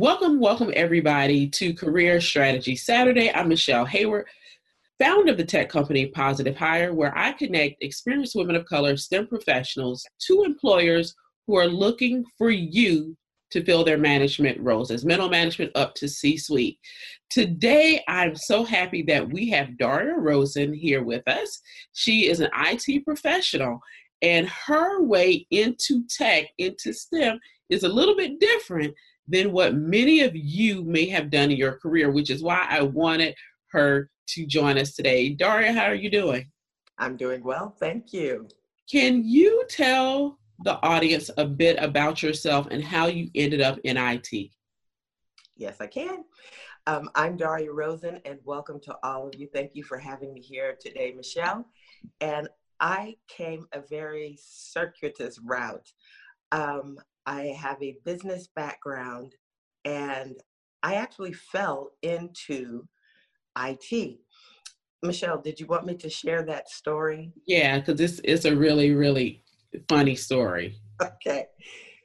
Welcome, welcome everybody to Career Strategy Saturday. I'm Michele Heyward, founder of the tech company Positive Hire, where I connect experienced women of color STEM professionals to employers who are looking for you to fill their management roles as middle management up to C suite. Today, I'm so happy that we have Daria Rosen here with us. She is an IT professional, and her way into tech, into STEM, is a little bit different than what many of you may have done in your career, which is why I wanted her to join us today. Daria, how are you doing? I'm doing well, thank you. Can you tell the audience a bit about yourself and how you ended up in IT? Yes, I can. Um, I'm Daria Rosen, and welcome to all of you. Thank you for having me here today, Michelle. And I came a very circuitous route. Um, I have a business background and I actually fell into IT. Michelle, did you want me to share that story? Yeah, because this is a really, really funny story. Okay.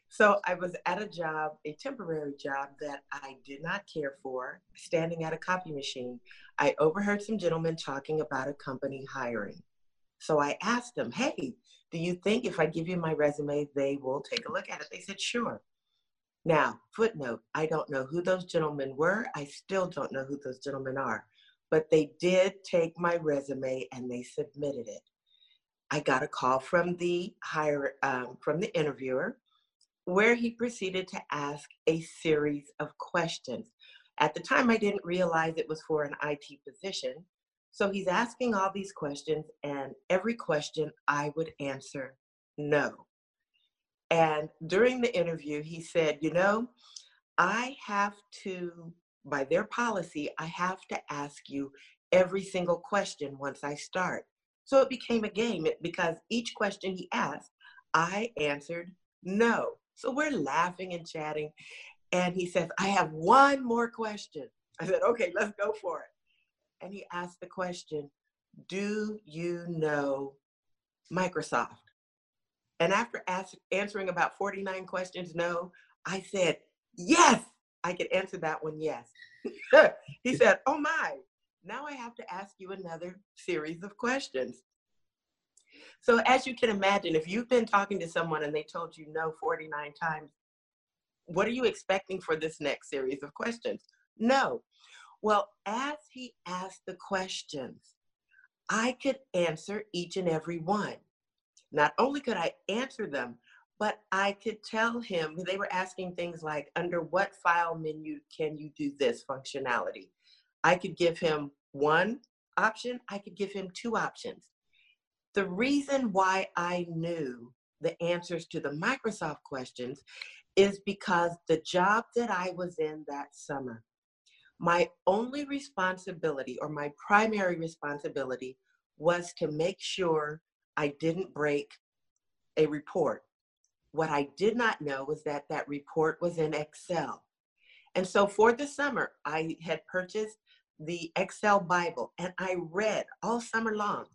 So I was at a job, a temporary job that I did not care for, standing at a copy machine. I overheard some gentlemen talking about a company hiring. So I asked them, hey, do you think if I give you my resume, they will take a look at it? They said, Sure. Now, footnote I don't know who those gentlemen were. I still don't know who those gentlemen are, but they did take my resume and they submitted it. I got a call from the hire um, from the interviewer, where he proceeded to ask a series of questions. At the time, I didn't realize it was for an IT position, so he's asking all these questions, and every question I would answer no. And during the interview, he said, You know, I have to, by their policy, I have to ask you every single question once I start. So it became a game because each question he asked, I answered no. So we're laughing and chatting. And he says, I have one more question. I said, okay, let's go for it and he asked the question, Do you know Microsoft? And after ask, answering about 49 questions, no, I said, Yes, I could answer that one, yes. he said, Oh my, now I have to ask you another series of questions. So, as you can imagine, if you've been talking to someone and they told you no 49 times, what are you expecting for this next series of questions? No. Well, as he asked the questions, I could answer each and every one. Not only could I answer them, but I could tell him they were asking things like, under what file menu can you do this functionality? I could give him one option, I could give him two options. The reason why I knew the answers to the Microsoft questions is because the job that I was in that summer, my only responsibility or my primary responsibility was to make sure I didn't break a report. What I did not know was that that report was in Excel. And so for the summer, I had purchased the Excel Bible and I read all summer long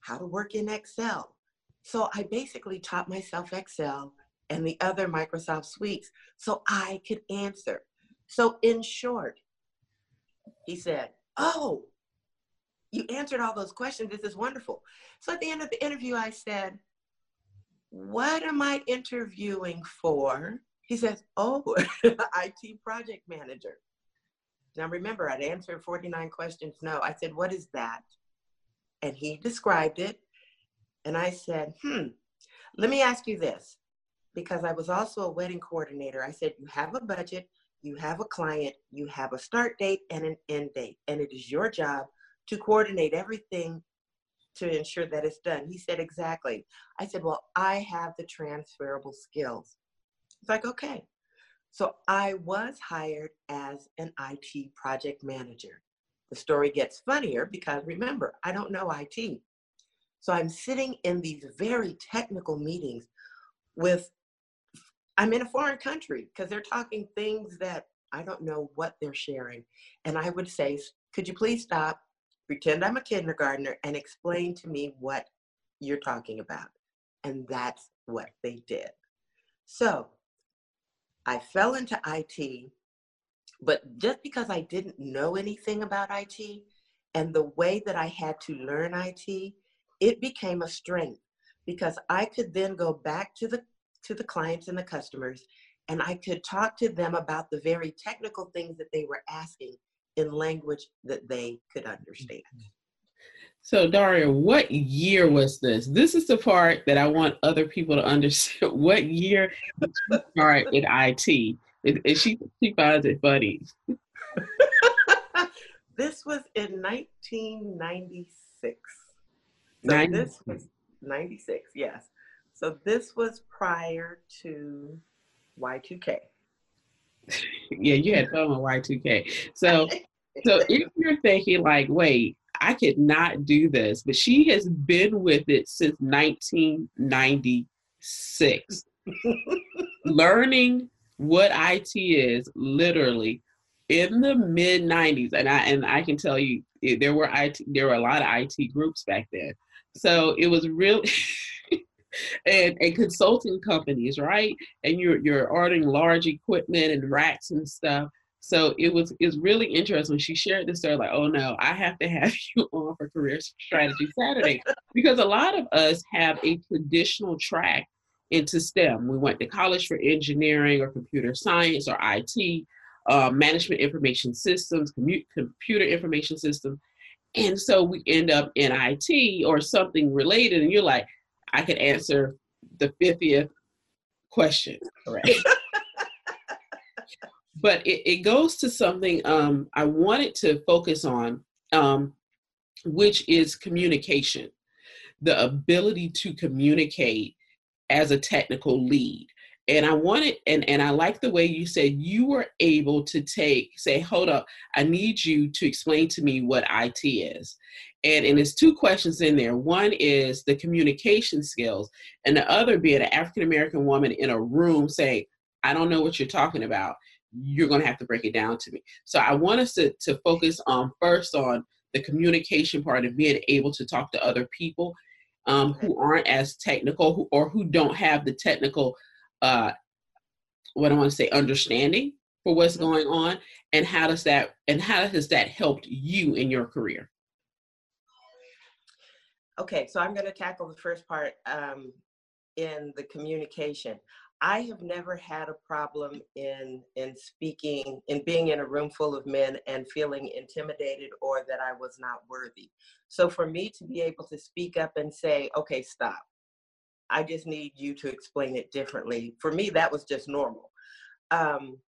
how to work in Excel. So I basically taught myself Excel and the other Microsoft suites so I could answer. So, in short, he said, Oh, you answered all those questions. This is wonderful. So at the end of the interview, I said, What am I interviewing for? He says, Oh, IT project manager. Now remember, I'd answered 49 questions. No, I said, What is that? And he described it. And I said, Hmm, let me ask you this. Because I was also a wedding coordinator. I said, You have a budget, you have a client, you have a start date and an end date, and it is your job to coordinate everything to ensure that it's done. He said, Exactly. I said, Well, I have the transferable skills. It's like, okay. So I was hired as an IT project manager. The story gets funnier because remember, I don't know IT. So I'm sitting in these very technical meetings with I'm in a foreign country because they're talking things that I don't know what they're sharing. And I would say, could you please stop, pretend I'm a kindergartner, and explain to me what you're talking about? And that's what they did. So I fell into IT But just because I didn't know anything about IT and the way that I had to learn IT, it became a strength because I could then go back to the to the clients and the customers and I could talk to them about the very technical things that they were asking in language that they could understand. Mm-hmm. So, Daria, what year was this? This is the part that I want other people to understand. What year did you start in IT? And she, she finds it funny. this was in 1996. So 90. this was 96, yes. So this was prior to Y2K. yeah, you had fun with Y2K. So, so if you're thinking like, wait, I could not do this, but she has been with it since 1996, learning what IT is literally in the mid 90s, and I and I can tell you there were IT there were a lot of IT groups back then. So it was really and, and consulting companies, right? And you're you're ordering large equipment and racks and stuff. So it was it's really interesting when she shared this story, like, oh no, I have to have you on for Career Strategy Saturday. because a lot of us have a traditional track into STEM. We went to college for engineering or computer science or IT, uh, management information systems, commu- computer information systems. And so we end up in IT or something related, and you're like, I could answer the 50th question, correct? but it, it, goes to something um, I wanted to focus on, um, which is communication, the ability to communicate as a technical lead. And I wanted, and, and I like the way you said you were able to take, say, hold up, I need you to explain to me what IT is. And, and there's two questions in there. One is the communication skills, and the other being an African American woman in a room saying, I don't know what you're talking about. You're going to have to break it down to me. So I want us to, to focus on first on the communication part of being able to talk to other people um, who aren't as technical who, or who don't have the technical, uh, what I want to say, understanding for what's mm-hmm. going on, and how does that and how has that helped you in your career? Okay, so I'm going to tackle the first part um, in the communication. I have never had a problem in in speaking, in being in a room full of men and feeling intimidated or that I was not worthy. So for me to be able to speak up and say, "Okay, stop. I just need you to explain it differently." For me, that was just normal. Um,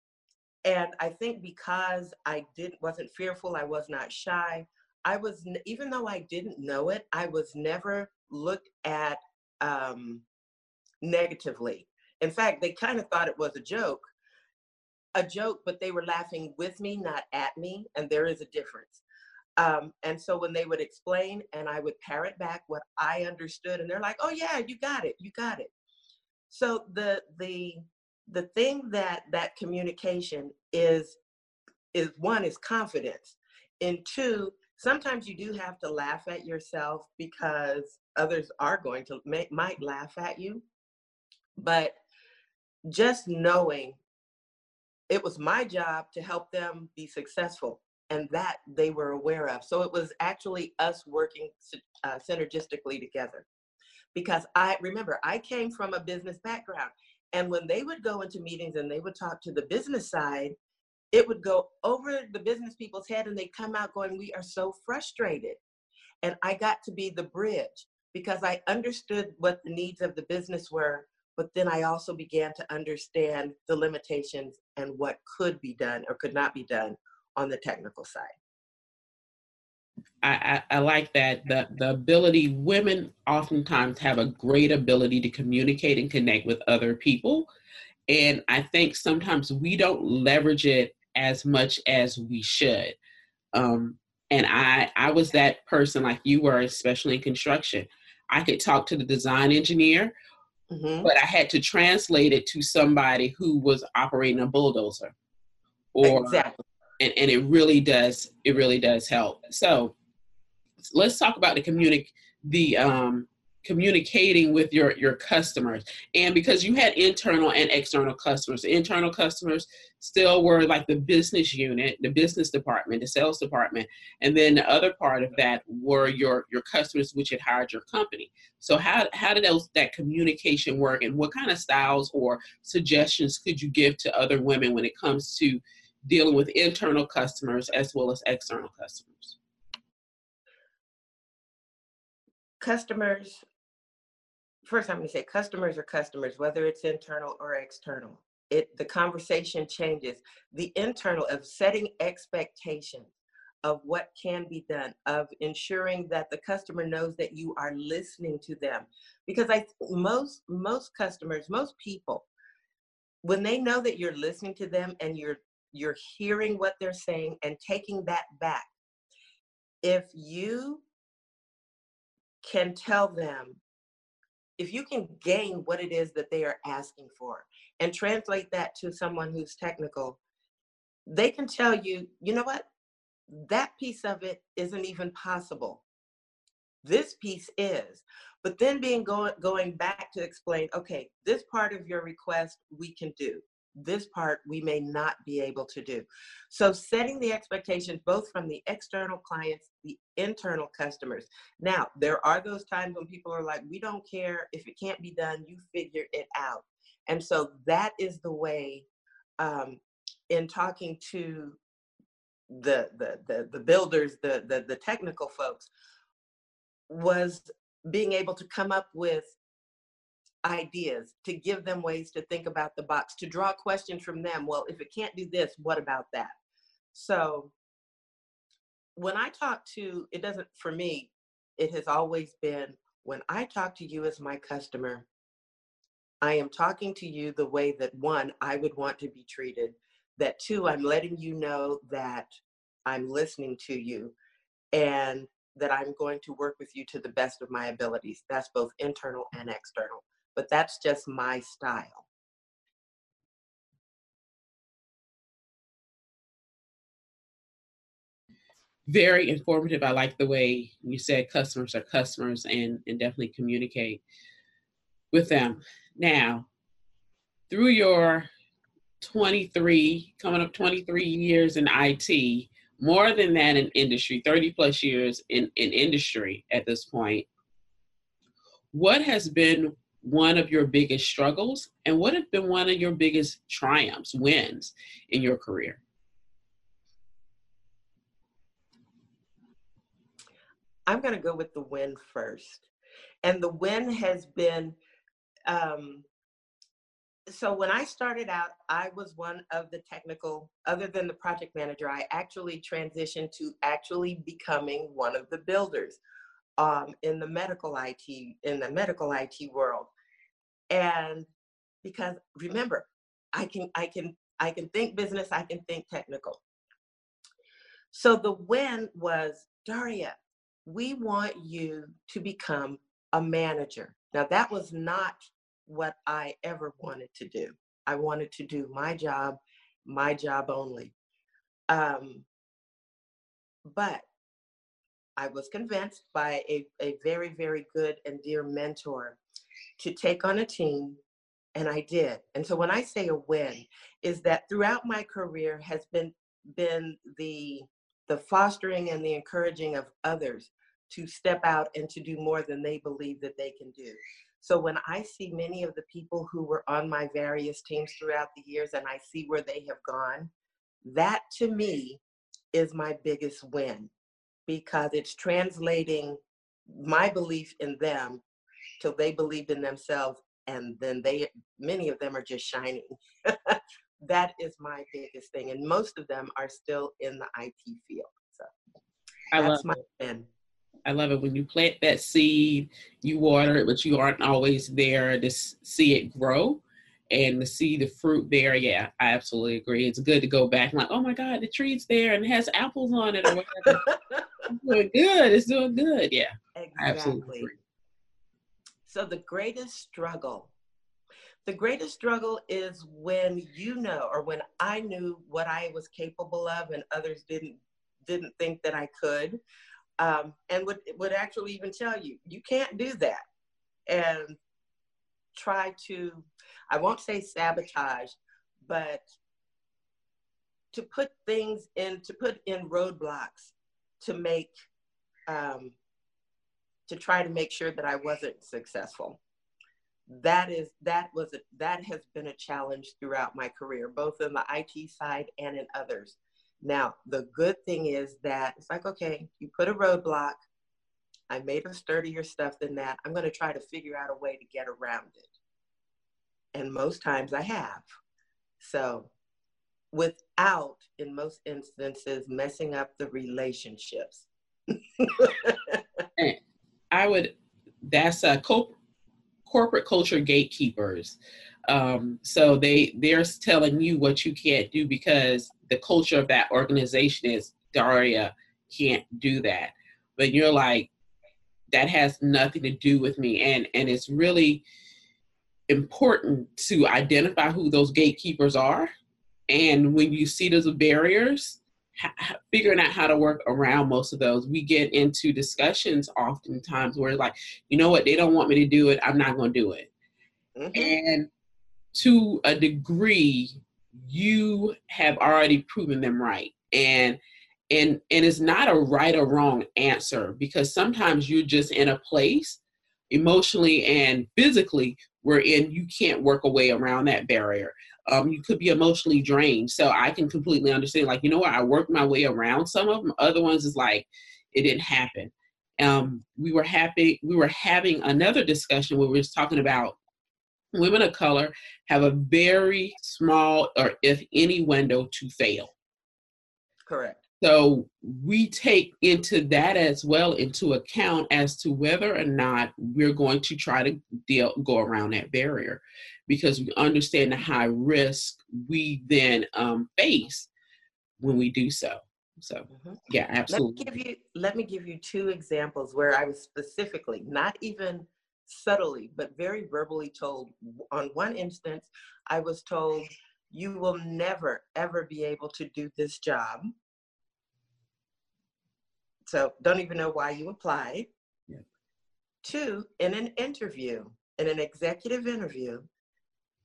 and I think because I didn't wasn't fearful, I was not shy. I was even though I didn't know it, I was never looked at um, negatively in fact, they kind of thought it was a joke, a joke, but they were laughing with me, not at me, and there is a difference. Um, and so when they would explain and I would parrot back what I understood, and they're like, "Oh yeah, you got it, you got it." So the the the thing that that communication is is one is confidence, and two sometimes you do have to laugh at yourself because others are going to may, might laugh at you, but just knowing it was my job to help them be successful and that they were aware of. So it was actually us working uh, synergistically together. Because I remember I came from a business background, and when they would go into meetings and they would talk to the business side, it would go over the business people's head and they come out going, We are so frustrated. And I got to be the bridge because I understood what the needs of the business were but then I also began to understand the limitations and what could be done or could not be done on the technical side. I, I, I, like that the the ability women oftentimes have a great ability to communicate and connect with other people and i think sometimes we don't leverage it as much as we should um, and i i was that person like you were especially in construction i could talk to the design engineer Mm-hmm. But I had to translate it to somebody who was operating a bulldozer. Or, exactly. And, and it really does, it really does help. So let's talk about the community, the um, communicating with your your customers. And because you had internal and external customers internal customers still were like the business unit the business department the sales department. And then the other part of that were your your customers which had hired your company. So how how did those that communication work? And what kind of styles or suggestions could you give to other women when it comes to dealing with internal customers as well as external customers? Customers first i'm going to say customers are customers whether it's internal or external. It the conversation changes. The internal of setting expectations of what can be done of ensuring that the customer knows that you are listening to them. Because i most most customers most people when they know that you're listening to them and you're you're hearing what they're saying and taking that back if you can tell them if you can gain what it is that they are asking for and translate that to someone who's technical, they can tell you, you know what? That piece of it isn't even possible. This piece is. But then being going going back to explain, okay, this part of your request we can do this part we may not be able to do. So setting the expectations both from the external clients, the internal customers. Now, there are those times when people are like, we don't care if it can't be done, you figure it out. And so that is the way um, in talking to the, the, the, the builders, the, the, the technical folks, was being able to come up with ideas, to give them ways to think about the box, to draw questions from them. Well, if it can't do this, what about that? So when I talk to, it doesn't, for me, it has always been when I talk to you as my customer, I am talking to you the way that one, I would want to be treated, that two, I'm letting you know that I'm listening to you and that I'm going to work with you to the best of my abilities. That's both internal and external but that's just my style. Very informative. I like the way you said customers are customers and, and definitely communicate with them. Now, through your 23, coming up 23 years in IT, more than that in industry, 30 plus years in, in industry at this point, what has been one of your biggest struggles and what have been one of your biggest triumphs, wins in your career? I'm going to go with the win first. And the win has been um, so when I started out, I was one of the technical, other than the project manager, I actually transitioned to actually becoming one of the builders um, in the medical IT in the medical IT world, and because remember, I can I can I can think business, I can think technical. So the win was Daria, we want you to become a manager. Now that was not what I ever wanted to do. I wanted to do my job, my job only. Um, but I was convinced by a, a very, very good and dear mentor to take on a team, and I did. And so when I say a win, is that throughout my career has been been the the fostering and the encouraging of others to step out and to do more than they believe that they can do. So when I see many of the people who were on my various teams throughout the years and I see where they have gone, that to me is my biggest win because it's translating my belief in them till they believed in themselves and then they many of them are just shining. That is my biggest thing and most of them are still in the it field so I that's my. I love it. When you plant that seed, you water it, but you aren't always there to see it grow and to see the fruit there. Yeah, I absolutely agree. It's good to go back and like, oh my God, the tree's there and it has apples on it or whatever. it's doing good. It's doing good. Yeah. Exactly. So the greatest struggle, the greatest struggle is when you know, or when I knew what I was capable of, and others didn't didn't think that I could, um, and would would actually even tell you, you can't do that. and try to, I won't say sabotage, but to put things in, to put in roadblocks to make, um, to try to make sure that I wasn't successful. That is, that was, a, that has been a challenge throughout my career, both in the IT side and in others. Now, the good thing is that it's like, okay, you put a roadblock, I made a sturdier stuff than that. I'm going to try to figure out a way to get around it. And most times I have. So, without, in most instances, messing up the relationships. I would, that's a co- corporate culture gatekeepers. Um, so they they're telling you what you can't do because the culture of that organization is Daria can't do that. But you're like, that has nothing to do with me. And and it's really important to identify who those gatekeepers are. And when you see those barriers ha- figuring out how to work around most of those. We get into discussions oftentimes where like you know what? They don't want me to do it. I'm not going to do it. Mm-hmm. and to a degree you have already proven them right. And and and it's not a right or wrong answer because sometimes you're just in a place emotionally and physically wherein you can't work a way around that barrier. Um, you could be emotionally drained. So i can completely understand like you know what? I worked my way around some of them other ones is like it didn't happen. Um, we were happy we were having another discussion where we were just talking about women of color have a very small or if any window to fail. Correct so we take into that as well into account as to whether or not we're going to try to deal go around that barrier because we understand the high risk we then um, face when we do so. So mm-hmm. yeah, absolutely. Let me give you let me give you two examples where I was specifically, not even subtly, but very verbally told. On one instance, I was told, you will never ever be able to do this job so don't even know why you applied. Yeah. Two, in an interview, in an executive interview,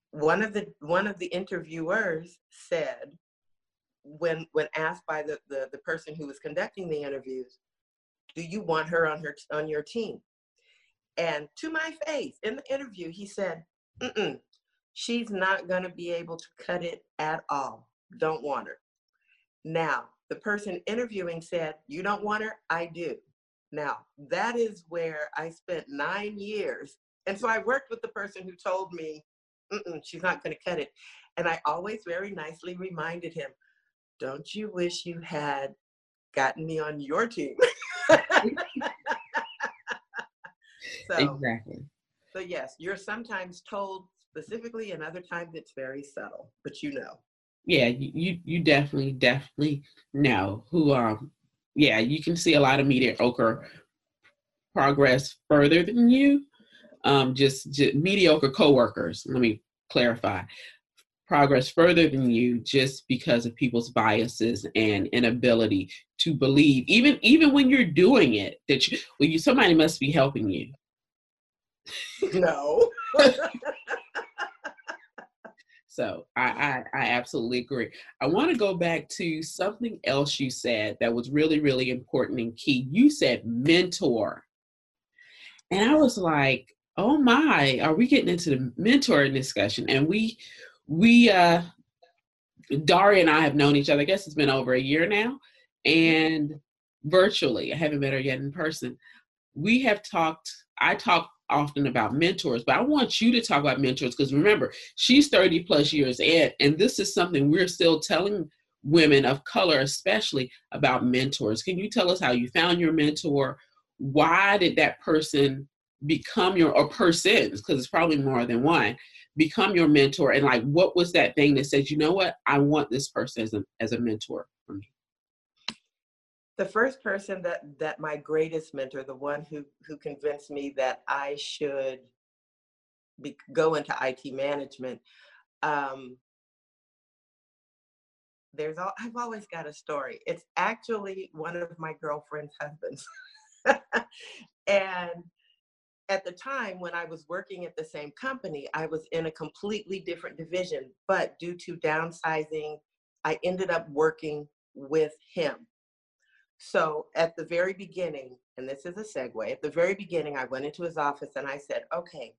one of the one of the interviewers said, when when asked by the, the, the person who was conducting the interviews, do you want her on her on your team? And to my face in the interview, he said, Mm-mm, she's not going to be able to cut it at all. Don't want her. Now, the person interviewing said, You don't want her? I do. Now, that is where I spent nine years. And so I worked with the person who told me, she's not going to cut it. And I always very nicely reminded him, Don't you wish you had gotten me on your team? so, exactly. So, yes, you're sometimes told specifically, and other times it's very subtle, but you know yeah, you you definitely definitely know who um yeah, you can see a lot of mediocre progress further than you. Um, just, just mediocre coworkers. Let me clarify progress further than you just because of people's biases and inability to believe even even when you're doing it that you well you somebody must be helping you no So I, I, I absolutely agree. I want to go back to something else you said that was really, really important and key. You said mentor. And I was like, oh my, are we getting into the mentoring discussion? And we we uh Daria and I have known each other, I guess it's been over a year now, and virtually. I haven't met her yet in person. We have talked, I talked often about mentors, but I want you to talk about mentors because remember, she's 30 plus years in, and this is something we're still telling women of color, especially about mentors. Can you tell us how you found your mentor? Why did that person become your, or persons, because it's probably more than one, become your mentor? And like, what was that thing that says, you know what, I want this person as a, as a mentor? The first person that that my greatest mentor the one who who convinced me that i should be, go into it management um there's all i've always got a story it's actually one of my girlfriend's husbands and at the time when I was working at the same company, I was in a completely different division, but due to downsizing, I ended up working with him. So at the very beginning, and this is a segue, at the very beginning, I went into his office and I said, okay,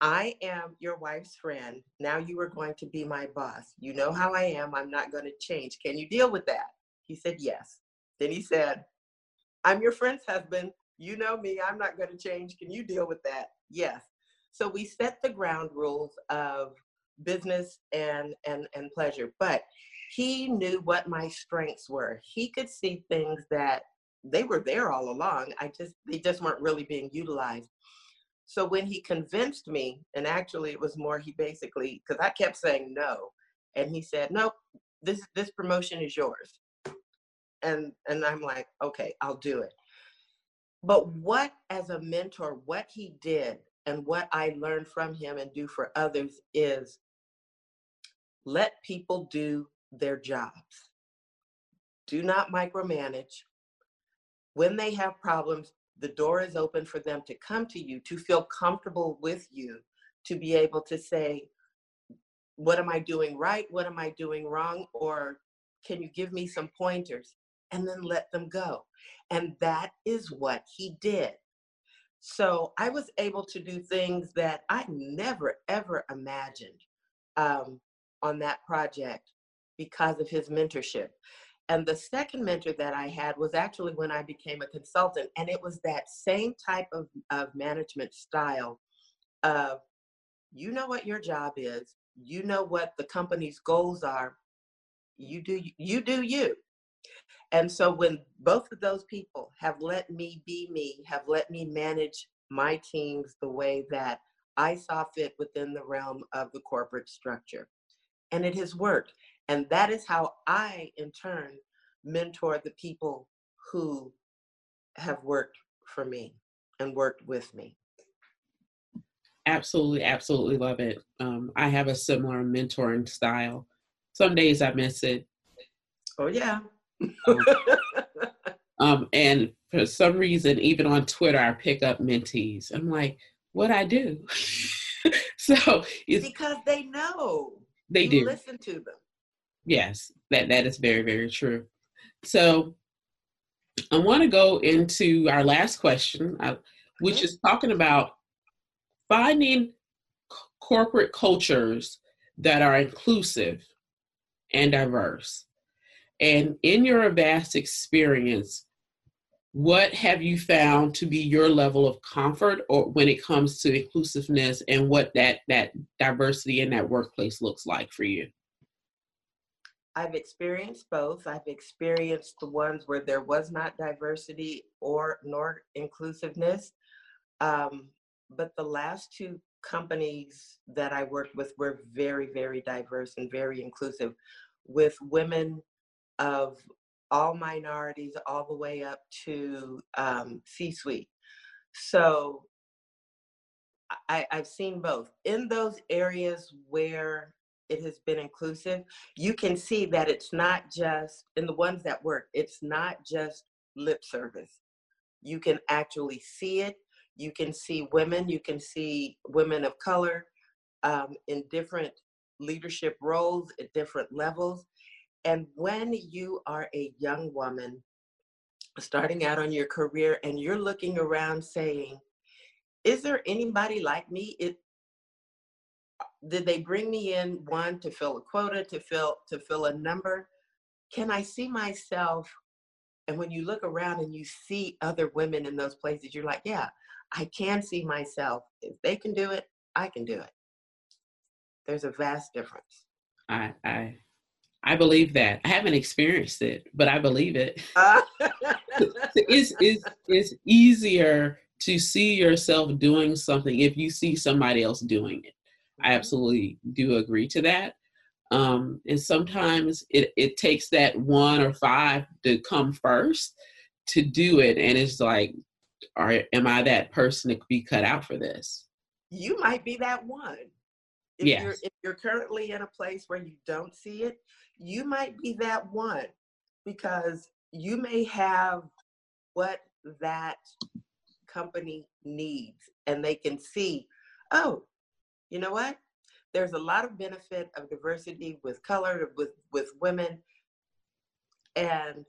I am your wife's friend. Now you are going to be my boss. You know how I am. I'm not going to change. Can you deal with that? He said, yes. Then he said, I'm your friend's husband. You know me. I'm not going to change. Can you deal with that? Yes. So we set the ground rules of business and and and pleasure. But he knew what my strengths were. He could see things that they were there all along. I just they just weren't really being utilized. So when he convinced me, and actually it was more he basically because I kept saying no, and he said, "Nope, this this promotion is yours." And and I'm like, "Okay, I'll do it." But what as a mentor, what he did and what I learned from him and do for others is let people do their jobs. Do not micromanage. When they have problems, the door is open for them to come to you, to feel comfortable with you, to be able to say, What am I doing right? What am I doing wrong? Or can you give me some pointers? And then let them go. And that is what he did. So I was able to do things that I never, ever imagined um, on that project because of his mentorship. And the second mentor that I had was actually when I became a consultant, and it was that same type of, of management style of you know what your job is, you know what the company's goals are, you do you do you. And so when both of those people have let me be me, have let me manage my teams the way that I saw fit within the realm of the corporate structure. And it has worked. And that is how I, in turn, mentor the people who have worked for me and worked with me. Absolutely, absolutely love it. Um, I have a similar mentoring style. Some days I miss it. Oh, yeah. um, um, and for some reason, even on Twitter, I pick up mentees. I'm like, what I do? so it's because they know. They you do. Listen to them. Yes, that that is very very true. So I want to go into our last question, uh, which is talking about finding c- corporate cultures that are inclusive and diverse. And in your vast experience, what have you found to be your level of comfort or when it comes to inclusiveness and what that that diversity in that workplace looks like for you? I've experienced both. I've experienced the ones where there was not diversity or nor inclusiveness. Um, but the last two companies that I worked with were very, very diverse and very inclusive with women of all minorities all the way up to um, C suite. So I, I've seen both. In those areas where it has been inclusive, you can see that it's not just in the ones that work, it's not just lip service. You can actually see it. You can see women, you can see women of color um, in different leadership roles at different levels. And when you are a young woman starting out on your career and you're looking around saying, is there anybody like me? It, did they bring me in one to fill a quota to fill to fill a number? Can i see myself and when you look around and you see other women in those places you're like yeah i can see myself. If they can do it i can do it. There's a vast difference. I i i believe that. I haven't experienced it but i believe it. It's, it's, it's easier to see yourself doing something if you see somebody else doing it I absolutely do agree to that. Um, and sometimes it, it takes that one or five to come first to do it. And it's like, are, am I that person to be cut out for this? You might be that one. If, yes. you're, if you're currently in a place where you don't see it, you might be that one because you may have what that company needs and they can see, oh, you know what? There's a lot of benefit of diversity with color, with, with women, and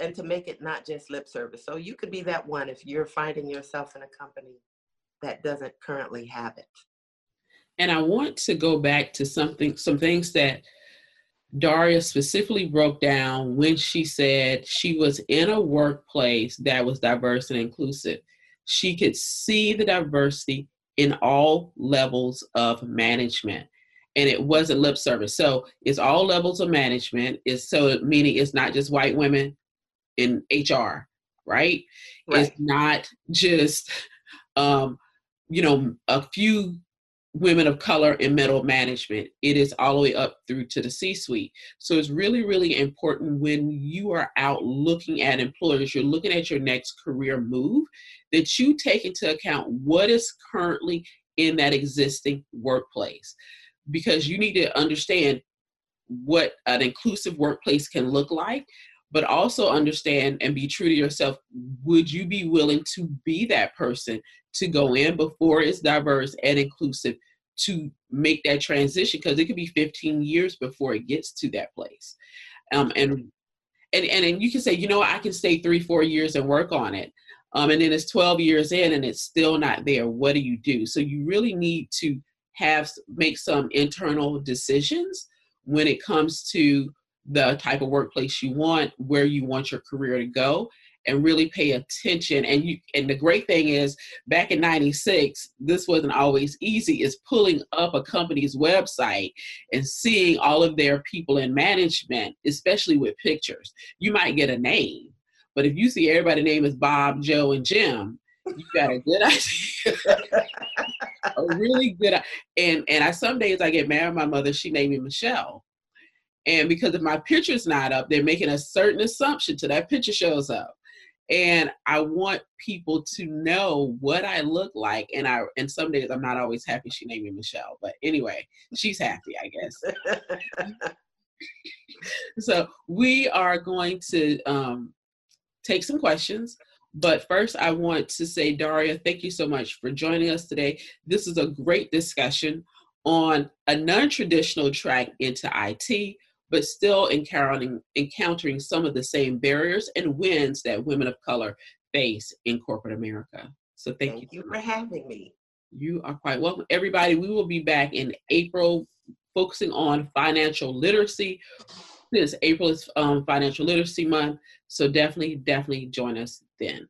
and to make it not just lip service. So you could be that one if you're finding yourself in a company that doesn't currently have it. And I want to go back to something, some things that Daria specifically broke down when she said she was in a workplace that was diverse and inclusive. She could see the diversity in all levels of management. And it wasn't lip service. So it's all levels of management. Is so meaning it's not just white women in HR, right? right. It's not just um, you know, a few women of color in middle management. It is all the way up through to the C suite. So it's really, really important when you are out looking at employers, you're looking at your next career move, that you take into account what is currently in that existing workplace. Because you need to understand what an inclusive workplace can look like, but also understand and be true to yourself. Would you be willing to be that person to go in before it's diverse and inclusive to make that transition? Because it could be 15 years before it gets to that place. Um, and and and you can say you know i can stay three four years and work on it. Um, and then it's 12 years in and it's still not there. What do you do? So you really need to have make some internal decisions when it comes to the type of workplace you want where you want your career to go and really pay attention. And you and the great thing is back in 96, this wasn't always easy, is pulling up a company's website and seeing all of their people in management, especially with pictures. You might get a name, but if you see everybody's name is Bob, Joe, and Jim, you got a good idea. a really good and and I some days I get mad at my mother, she named me Michelle. And because if my picture's not up, they're making a certain assumption till that picture shows up and I want people to know what I look like. And I and some days I'm not always happy she named me Michelle, but anyway, she's happy, I guess. so we are going to um, take some questions. But first, I want to say, Daria, thank you so much for joining us today. This is a great discussion on a non traditional track into IT but still encountering encountering some of the same barriers and wins that women of color face in corporate America. So thank, thank you, you for having me. You are quite welcome. Everybody, we will be back in April focusing on financial literacy. This April is um, financial literacy month, so definitely, definitely join us then.